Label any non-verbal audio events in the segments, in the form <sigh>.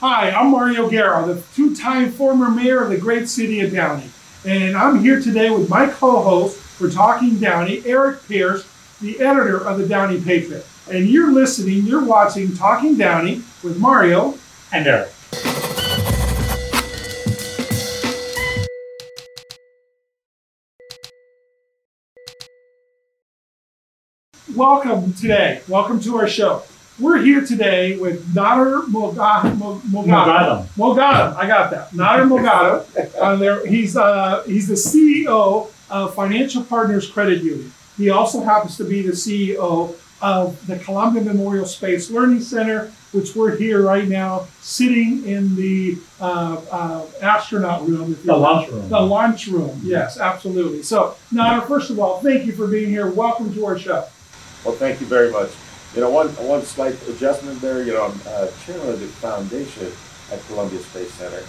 Hi, I'm Mario Guerra, the two-time former mayor of the great city of Downey. And I'm here today with my co-host for Talking Downey, Eric Pierce, the editor of the Downey Patriot. And you're listening, you're watching Talking Downey with Mario and Eric. Welcome today. Welcome to our show. We're here today with Nader Moghaddam. Moghaddam. I got that. Nader Moghaddam. <laughs> Uh, there, he's uh, he's the CEO of Financial Partners Credit Union. He also happens to be the CEO of the Columbia Memorial Space Learning Center, which we're here right now, sitting in the uh, uh, astronaut room. the launch room. The launch room. Yes, absolutely. So, Nader, first of all, thank you for being here. Welcome to our show. Well, thank you very much. You know, one one slight adjustment there. You know, I'm uh, chairman of the foundation at Columbia Space Center.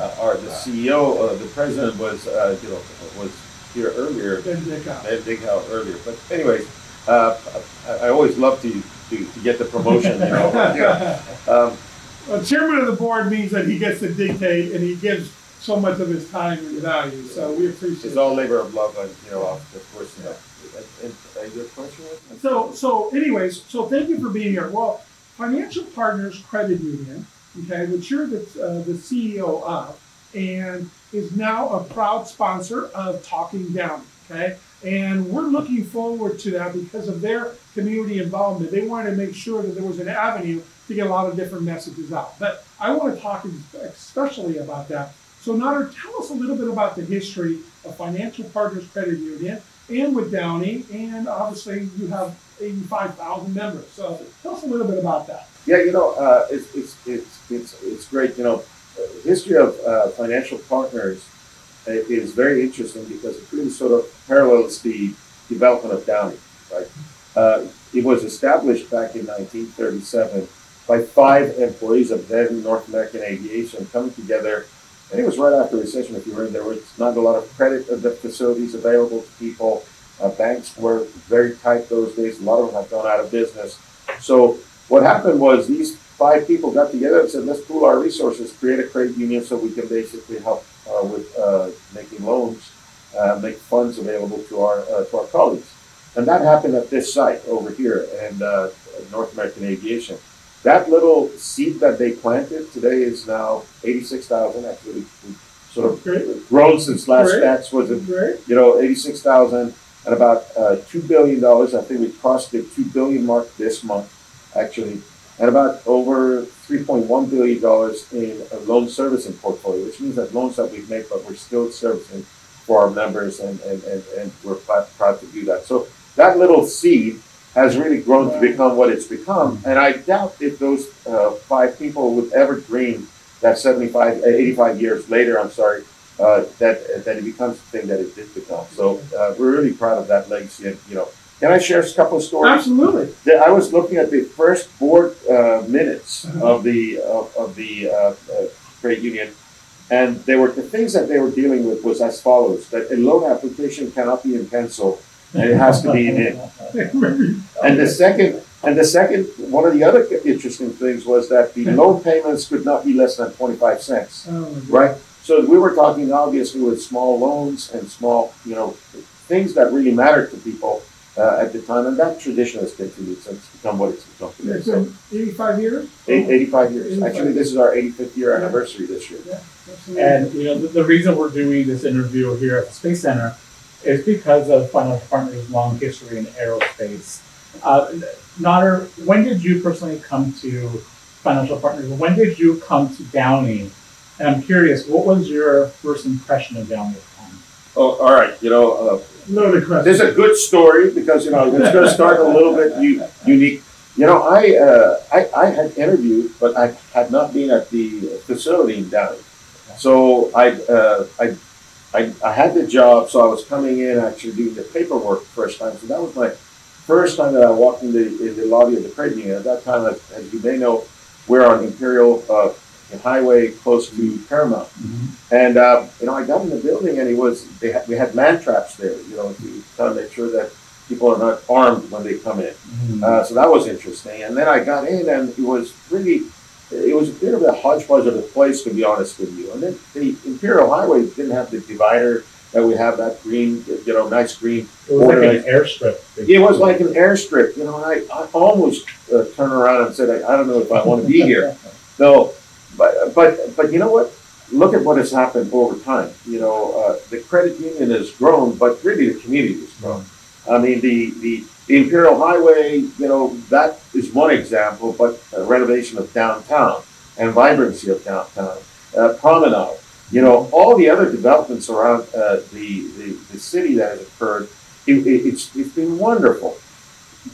Uh, our the CEO, uh, the president was uh, you know was here earlier. Ben Dickow. Ben Dickow earlier. But anyways, uh, I, I, always love to, to, to get the promotion. You know. <laughs> yeah. um, well, chairman of the board means that he gets to dictate and he gives so much of his time and value. So we appreciate. It's all labor of love, and you know, of course, you know. And, and your question? So, so anyways, so thank you for being here. Well, Financial Partners Credit Union, okay, which you're the, uh, the CEO of, and is now a proud sponsor of Talking Down, okay? And we're looking forward to that because of their community involvement. They wanted to make sure that there was an avenue to get a lot of different messages out. But I want to talk especially about that. So, Nader, tell us a little bit about the history of Financial Partners Credit Union and with Downey, and obviously you have 85,000 members. So tell us a little bit about that. Yeah, you know, uh, it's, it's, it's, it's, it's great. You know, history of uh, financial partners is very interesting because it really sort of parallels the development of Downey, right? Uh, it was established back in 1937 by five employees of then North American Aviation coming together Think it was right after the recession, if you were in there, was not a lot of credit of the facilities available to people. Uh, banks were very tight those days. A lot of them have gone out of business. So what happened was these five people got together and said, let's pool our resources, create a credit union so we can basically help uh, with uh, making loans, uh, make funds available to our uh, to our colleagues. And that happened at this site over here in uh, North American Aviation. That little seed that they planted today is now 86,000. Actually, sort of Great. grown since last Great. stats was it, Great. you know, 86,000 and about uh, $2 billion. I think we crossed the 2 billion mark this month, actually, and about over $3.1 billion in a loan servicing portfolio, which means that loans that we've made, but we're still servicing for our members, and, and, and, and we're proud to do that. So that little seed has really grown to become what it's become. And I doubt if those uh, five people would ever dream that 75, uh, 85 years later, I'm sorry, uh, that that it becomes the thing that it did become. So uh, we're really proud of that legacy. And, you know, can I share a couple of stories? Absolutely. I was looking at the first board uh, minutes uh-huh. of the of, of the uh, trade union, and they were the things that they were dealing with was as follows: that a loan application cannot be in pencil it has to be in it. And the second, and the second, one of the other interesting things was that the loan payments could not be less than twenty-five cents, oh, right? So we were talking obviously with small loans and small, you know, things that really mattered to people uh, at the time, and that tradition has continued since become what it's become today. It's been 85 years? Eight, 85 years. 85 Actually, this is our 85th year anniversary this year. Yeah, and, you know, the, the reason we're doing this interview here at the Space Center is because of Financial Partners' long history in aerospace. Uh, Nader, when did you personally come to Financial Partners? When did you come to Downey? And I'm curious, what was your first impression of Downey at time? Oh, all right. You know, uh, Loaded question. There's a good story because you know it's going to start a little bit u- unique. You know, I, uh, I I had interviewed, but I had not been at the facility in Downey. So I uh, I I, I had the job, so I was coming in actually doing the paperwork first time. So that was my first time that I walked in the, in the lobby of the credit union. At that time, as, as you may know, we're on Imperial uh, Highway close to Paramount. Mm-hmm. And, uh, you know, I got in the building and it was, they had, we had man traps there, you know, to kind of make sure that people are not armed when they come in. Mm-hmm. Uh, so that was interesting. And then I got in and it was really it was a bit of a hodgepodge of a place, to be honest with you. And then the Imperial Highway didn't have the divider that we have, that green, you know, nice green. It was like an airstrip. It was like an airstrip, you know, and I, I almost uh, turned around and said, I, I don't know if I want to be here. <laughs> No, but, but, but you know what? Look at what has happened over time. You know, uh, the credit union has grown, but really the community has grown. I mean, the, the, the Imperial Highway, you know, that is one example, but uh, renovation of downtown and vibrancy of downtown, uh, promenade, you know, all the other developments around uh, the, the, the city that has occurred, it, it, it's, it's been wonderful.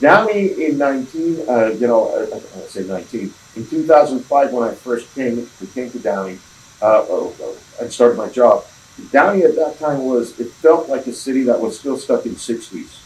Downey in 19, uh, you know, uh, I say 19, in 2005 when I first came, came to Downey uh, uh, and started my job, Downey at that time was, it felt like a city that was still stuck in 60s.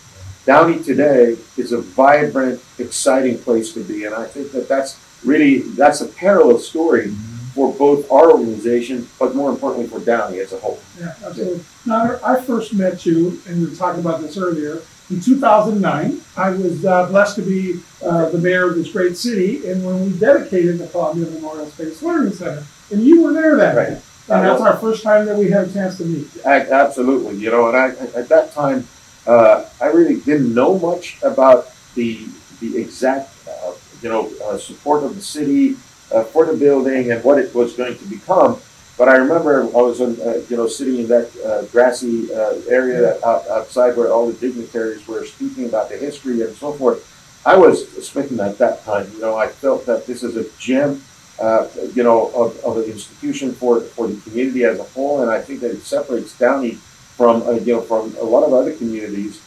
Downey today is a vibrant, exciting place to be, and I think that that's really, that's a parallel story for both our organization, but more importantly for Downey as a whole. Yeah, absolutely. Now, I first met you, and we were talking about this earlier, in 2009. I was uh, blessed to be uh, the mayor of this great city, and when we dedicated the Columbia Memorial Space Learning Center, and you were there that Right. day. And that's our first time that we had a chance to meet. A- Absolutely, you know, and I, at that time, uh, I really didn't know much about the, the exact, uh, you know, uh, support of the city uh, for the building and what it was going to become. But I remember I was, in, uh, you know, sitting in that uh, grassy uh, area out, outside where all the dignitaries were speaking about the history and so forth. I was smitten at that time. You know, I felt that this is a gem, uh, you know, of, of an institution for, for the community as a whole, and I think that it separates Downey from, uh, you know, from a lot of other communities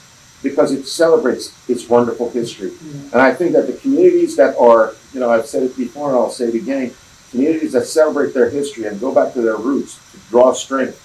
because it celebrates its wonderful history. And I think that the communities that are, you know, I've said it before and I'll say it again, communities that celebrate their history and go back to their roots to draw strength,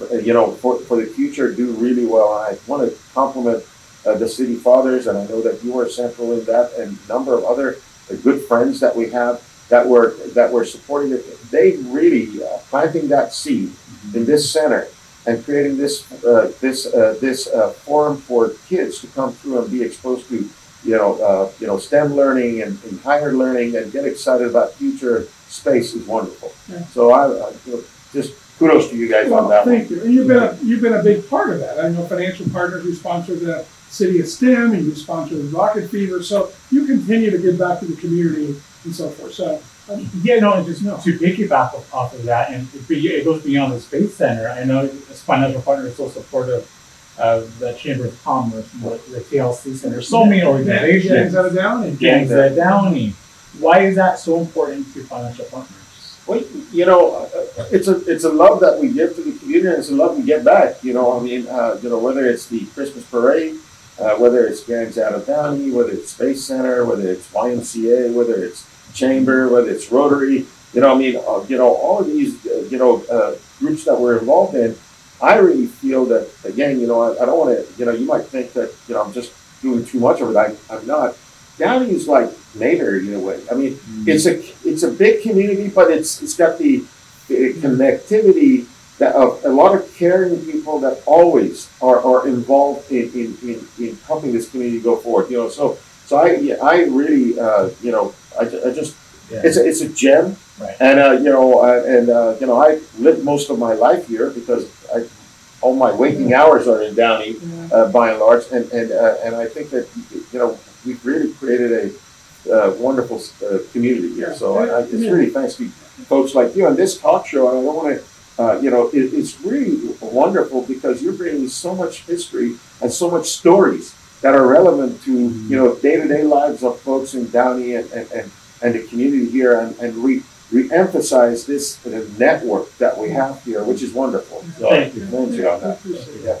uh, you know, for, for the future do really well. And I want to compliment uh, the city fathers, and I know that you are central in that, and a number of other uh, good friends that we have that were that were supporting it. They really uh, planting that seed in this center and creating this uh, this uh, this uh, forum for kids to come through and be exposed to you know uh, you know STEM learning and, and higher learning and get excited about future space is wonderful. Yeah. So I, I just kudos to you guys on Well, that. thank you. And you've been a, you've been a big part of that. I know financial partners. who sponsor the city of STEM, and you sponsor the Rocket Fever. So you continue to give back to the community and so forth. So um, Yeah, no, and just No. to piggyback off- off of that, and it, goes beyond the Space Center. I know this financial partner is so supportive of the Chamber of Commerce, and the, the TLC Center, so many gangs organizations, out of Downey. gangs at Downey. Why is that so important to financial partners? Well, you know, uh, it's a it's a love that we give to the community, and it's a love we get back. You know, I mean, uh, you know, whether it's the Christmas parade, uh, whether it's Gangs Out of Downey, whether it's Space Center, whether it's YMCA, whether it's Chamber, whether it's Rotary. You know, I mean, uh, you know, all of these, uh, you know, uh, groups that we're involved in. I really feel that again, you know, I, I don't want to, you know, you might think that you know I'm just doing too much of it. I, I'm not. Downey is like Maynard in a way. I mean, it's a it's a big community, but it's it's got the, the connectivity that of a lot of caring people that always are, are involved in, in, in, in helping this community go forward. You know, so so I yeah, I really uh, you know I, I just Yeah. it's a, it's a gem, Right. and uh, you know uh, and uh, you know I lived most of my life here because I all my waking hours are in Downey Yeah. uh, by and large, and and uh, and I think that you know we've really created a uh, wonderful uh, community here. So I, I, it's really thanks to folks like you and this talk show. And I don't want to, uh, you know, it, it's really wonderful because you're bringing so much history and so much stories that are relevant to you know day to day lives of folks in Downey and and, and, and the community here, and and re re-emphasize this network that we have here, which is wonderful. So, Thank you. Thank you on that. Yeah.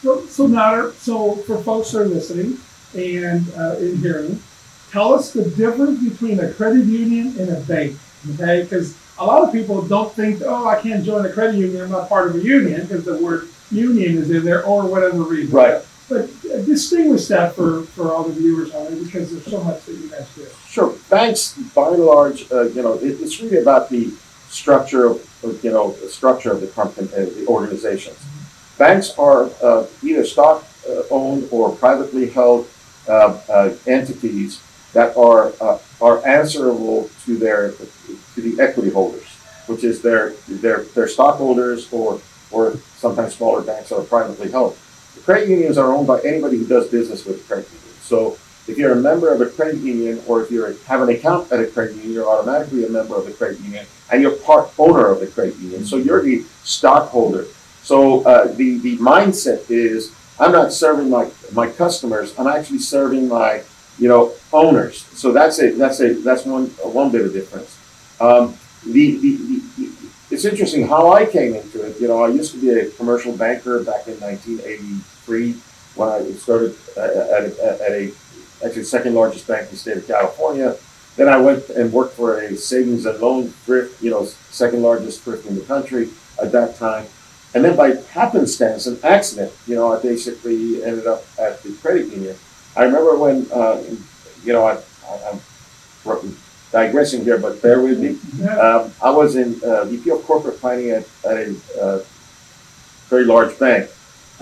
So, so Nader, so for folks that are listening and uh, in hearing, tell us the difference between a credit union and a bank, okay? Because a lot of people don't think, oh, I can't join a credit union, I'm not part of a union, because the word union is in there, or whatever reason. Right. But distinguish that for, for all the viewers on it, because there's so much that you guys do. Sure. Banks, by and large, uh, you know, it, it's really about the structure of, of, you know, the structure of the company, uh, the organizations. Banks are uh, either stock uh, owned or privately held uh, uh, entities that are are answerable to their to the equity holders, which is their their their stockholders or or sometimes smaller banks are privately held. The credit unions are owned by anybody who does business with a credit union. So if you're a member of a credit union or if you have an account at a credit union, you're automatically a member of the credit union and you're part owner of the credit union. So you're the stockholder. So uh, the, the mindset is I'm not serving my, my customers, I'm actually serving my you know owners. So that's a that's a that's one one bit of difference. Um, the, the, the, it's interesting how I came into it. You know, I used to be a commercial banker back in 1983 when I started at, at, at a actually second largest bank in the state of California. Then I went and worked for a savings and loan thrift, you know, second largest thrift in the country at that time. And then by happenstance, an accident, you know, I basically ended up at the credit union. I remember when, uh, you know, I, I, am digressing here, but bear with me. Um, I was in uh, VP of corporate planning at, at a uh, very large bank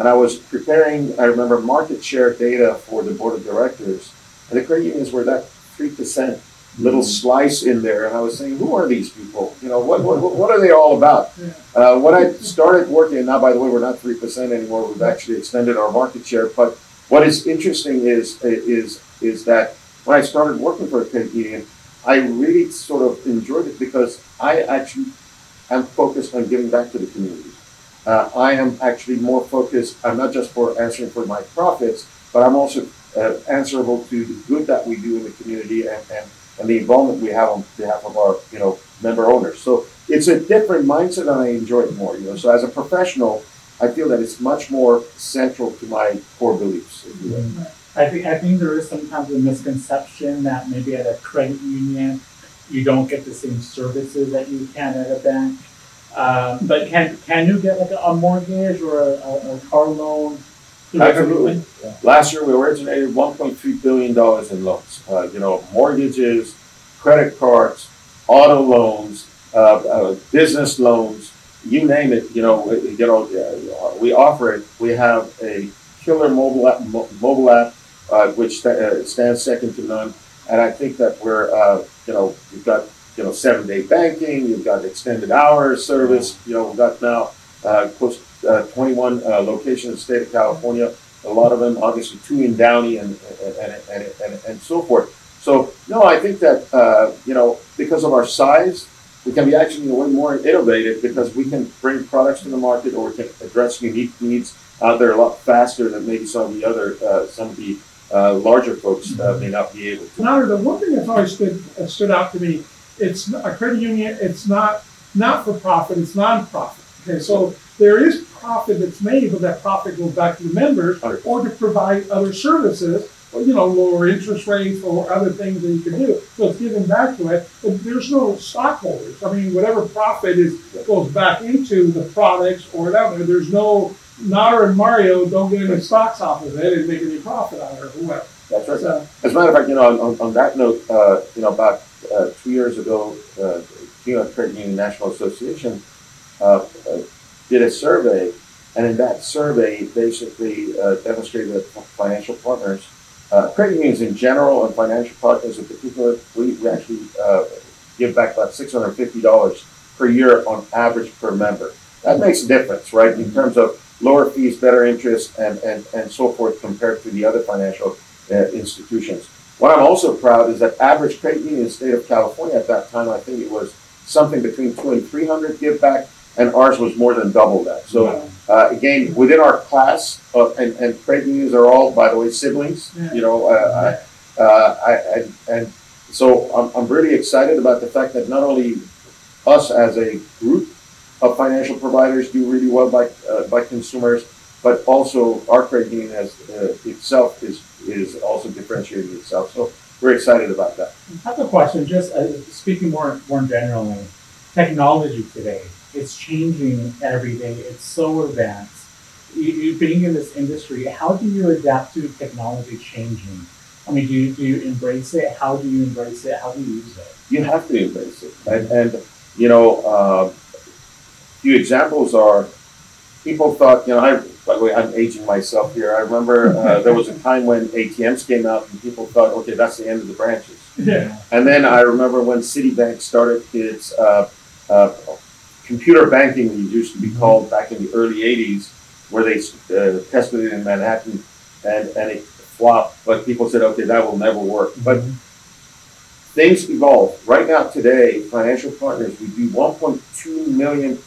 and I was preparing, I remember market share data for the board of directors. And the credit unions were that 3% little mm-hmm. slice in there. And I was saying, who are these people? You know, what, what, what are they all about? Uh, when I started working, and now by the way, we're not 3% anymore, we've actually extended our market share. But what is interesting is, is, is that when I started working for a credit union, I really sort of enjoyed it because I actually am focused on giving back to the community. Uh, I am actually more focused. I'm not just for answering for my profits, but I'm also uh, answerable to the good that we do in the community and, and, and the involvement we have on behalf of our you know member owners. So it's a different mindset, and I enjoy it more. You know, so as a professional, I feel that it's much more central to my core beliefs. I think I think there is sometimes a misconception that maybe at a credit union you don't get the same services that you can at a bank. Um, but can can you get like a, mortgage or a, a, a car loan? Absolutely. Yeah. Last year we originated 1.3 billion dollars in loans. Uh, you know, mortgages, credit cards, auto loans, uh, uh, business loans, you name it. You know, you know, uh, we offer it. We have a killer mobile app, mobile app, uh, which uh, stands second to none. And I think that we're, you know, we've got you know, seven day banking, you've got extended hours service, you know, we've got now uh, close uh, 21 uh, locations in the state of California, a lot of them obviously two in Downey and, and, and, and, and so forth. So, no, I think that, uh, you know, because of our size, we can be actually way more innovative because we can bring products to the market or we can address unique needs out there a lot faster than maybe some of the other, uh, some of the uh, larger folks uh, may not be able to. Now, the one thing that's always stood, uh, stood out to me it's a credit union. It's not not for profit. It's non-profit. Okay, so there is profit that's made, but that profit goes back to the members or to provide other services. or, You know, lower interest rates or other things that you can do. So it's given back to it. But there's no stockholders. I mean, whatever profit is goes back into the products or whatever. There's no Nader and Mario don't get any stocks off of it and make any profit on it or whoever. That's right. So, As a matter of fact, you know, on, on that note, uh, you know, about uh, two years ago, uh, Credit Union National Association uh, uh, did a survey, and in that survey, basically uh, demonstrated that financial partners, uh, credit unions in general, and financial partners in particular, we, we actually give back about $650 per year on average per member. That makes a difference, right, in terms of lower fees, better interest, and, and, and so forth compared to the other financial institutions. What I'm also proud is that average credit union in the state of California at that time, I think it was something between two and three hundred give back, and ours was more than double that. So uh, again, within our class, uh, and, and credit unions are all, by the way, siblings. Yeah. You know, uh, I, uh, I, and, and so I'm, I'm really excited about the fact that not only us as a group of financial providers do really well by uh, by consumers, but also our credit union as uh, itself is is also differentiating itself. So we're excited about that. I have a question. Just uh, speaking more more generally, technology today it's changing every day. It's so advanced. You, you being in this industry, how do you adapt to technology changing? I mean, do you, do you embrace it? How do you embrace it? How do you use it? You have to embrace it, and, and you know, uh, few examples are people thought, you know, I by the way, I'm aging myself here. I remember uh, <laughs> there was a time when ATMs came out and people thought, okay, that's the end of the branches. Yeah. And then I remember when Citibank started its uh, uh, computer banking, it used to be called back in the early '80s, where they uh, tested it in Manhattan, and and it flopped. But people said, okay, that will never work. But things evolve. Right now, today, financial partners, we do 1.2 million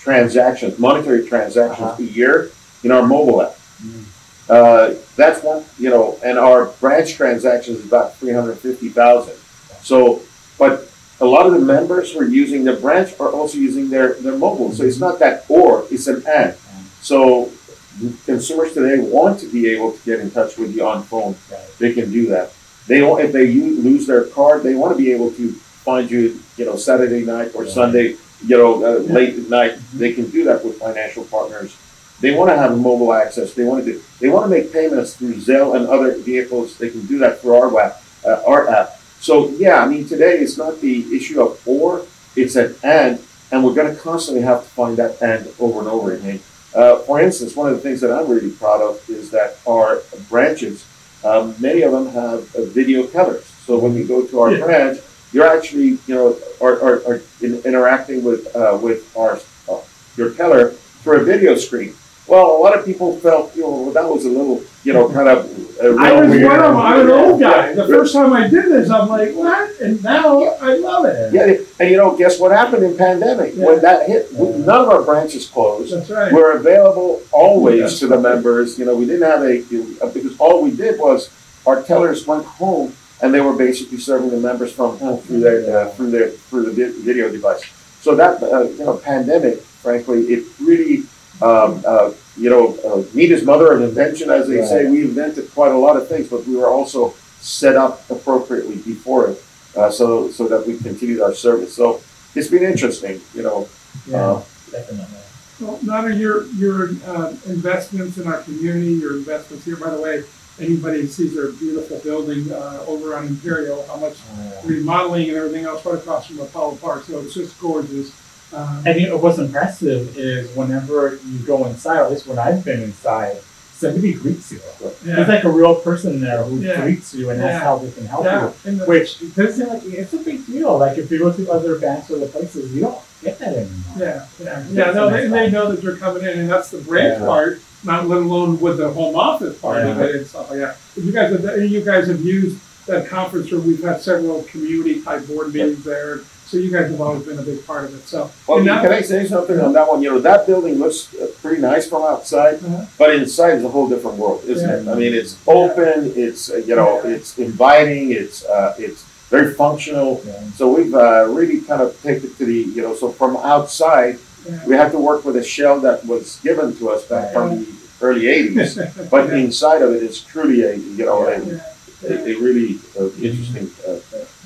transactions, monetary transactions Uh-huh. a year in our mobile app. Mm. Uh, that's one, you know, and our branch transactions is about 350,000. So, but a lot of the members who are using the branch are also using their, their mobile. So it's not that or, it's an and. So consumers today want to be able to get in touch with you on phone Right. they can do that. They want, if they u- lose their card, they want to be able to find you, you know, Saturday night or. Sunday, you know, uh, late at night. They can do that with financial partners. They want to have mobile access. They want to do, they want to make payments through Zelle and other vehicles. They can do that through our web, uh, our app. So yeah, I mean, today it's not the issue of or, it's an and, and we're going to constantly have to find that and over and over again. Uh, for instance, one of the things that I'm really proud of is that our branches, um, many of them have uh, video tellers. So when you go to our Yeah. branch, you're actually, you know, are, are, are in, interacting with uh, with our uh, your teller through a video screen. Well, a lot of people felt, you know, that was a little, you know, kind of. Uh, I was real one of them. I'm an old weird. guy. The first time I did this, I'm like, what? And now I love it. Yeah, and you know, guess what happened in pandemic Yeah. when that hit? None of our branches closed. That's right. We're available always to the members. You know, we didn't have a because all we did was our tellers went home and they were basically serving the members from home through their uh, through their through the video device. So that uh, you know, pandemic, frankly, it really. Um, uh, you know, uh, need is mother of invention, as they say. We invented quite a lot of things, but we were also set up appropriately before it, uh, so so that we continued our service. So it's been interesting, you know. Yeah, Uh, definitely. Well, Nana, your, your uh, investments in our community, your investments here, by the way, anybody sees our beautiful building uh, over on Imperial, how much remodeling and everything else right across from Apollo Park, so it's just gorgeous. Um, And you know, what's impressive is whenever you go inside, at least when I've been inside, somebody greets you. There's like a real person there who Yeah. greets you and Yeah. asks how they can help yeah, you. the- Which doesn't seem like it's a big deal. Like if you go to other banks or other places, you don't get that anymore. Yeah, yeah, yeah. No, they, they know that you're coming in, and that's the brand Yeah. part. Not let alone with the home office part of it and stuff like that. But you guys have, you guys have used that conference room. We've had several community type board meetings there, so you guys have always been a big part of it. So, Well, can I say something on that one? You know, that building looks uh, pretty nice from outside, Uh-huh. but inside is a whole different world, isn't it? I mean, it's open, it's uh, you know, Yeah. it's inviting, it's uh, it's very functional. Yeah. So we've uh, really kind of taken it to the you know, so from outside yeah. we had to work with a shell that was given to us back from the early '80s, but Yeah. inside of it is truly a you know a, a, a really uh, interesting uh,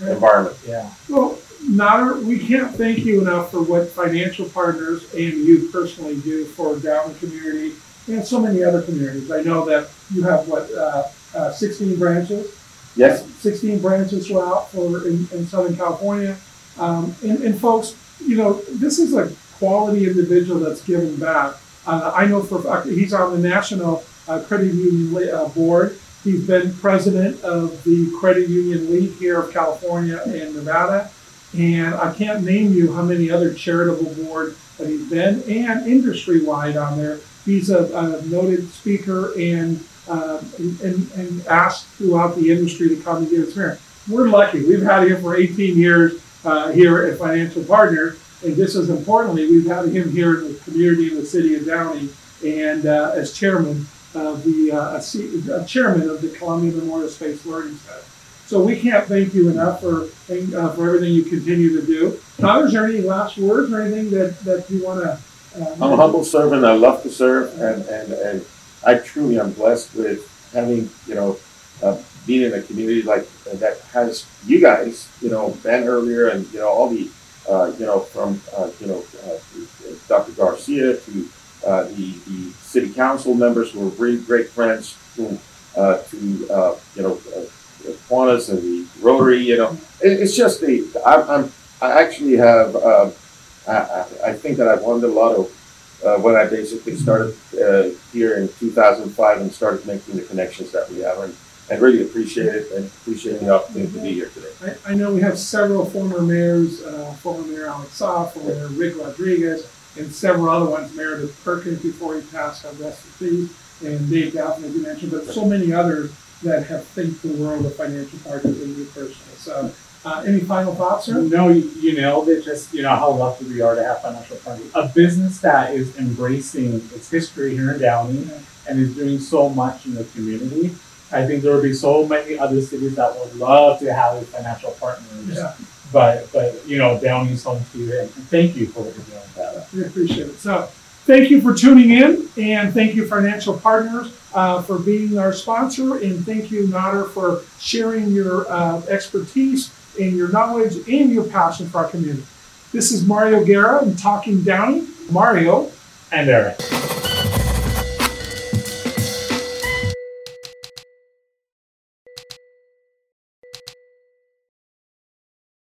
Yeah. environment. Yeah. Well, Nader, we can't thank you enough for what financial partners and you personally do for Downey community and so many other communities. I know that you have what uh, uh, 16 branches. Yes. 16 branches throughout for in, in Southern California. Um, and, and folks, you know, this is a quality individual that's given back. Uh, I know for fact he's on the National uh, Credit Union uh, Board. He's been president of the Credit Union League here of California and Nevada. And I can't name you how many other charitable board that he's been and industry wide on there. He's a, a noted speaker and, uh, and, and asked throughout the industry to come and give his experience. We're lucky. We've had him for 18 years uh, here at Financial Partner. And just as importantly, we've had him here in the community in the city of Downey and uh, as chairman of the uh, chairman of the Columbia Memorial Space Learning Center. So we can't thank you enough for uh, for everything you continue to do. Now, is there any last words or anything that, that you want to? Uh, I'm a humble servant. I love to serve, and, and, and I truly am blessed with having you know uh, being in a community like that has you guys. You know, Ben earlier, and you know all the uh, you know from uh, you know uh, Dr. Garcia to uh, the the city council members who are really great friends, uh, to you know Kiwanis and the Rotary. You know, it, it's just the I'm, I'm I actually have. I, I, think that I've won the lotto when I basically started here in 2005 and started making the connections that we have. And and really appreciate it and appreciate the opportunity to be here today. I, I know we have several former mayors, uh, former Mayor Alex Saab, former Mayor Rick Rodriguez, and several other ones, Meredith Perkins before he passed, God rest his peace, and Dave Gafin, as you mentioned, but so many others that have think the world of financial partners and you personally. So, uh, any final thoughts, sir? No, you, you nailed it. Just you know how lucky we are to have financial partners, a business that is embracing its history here in Downey and is doing so much in the community. I think there will be so many other cities that would love to have a financial partners. Yeah. But but you know Downey's home to you, and thank you for what you're doing. That. We appreciate it. So, thank you for tuning in, and thank you, Financial Partners, uh, for being our sponsor, and thank you, Nader, for sharing your uh, expertise and your knowledge and your passion for our community. This is Mario Guerra and Talking Downey. Mario, And Eric.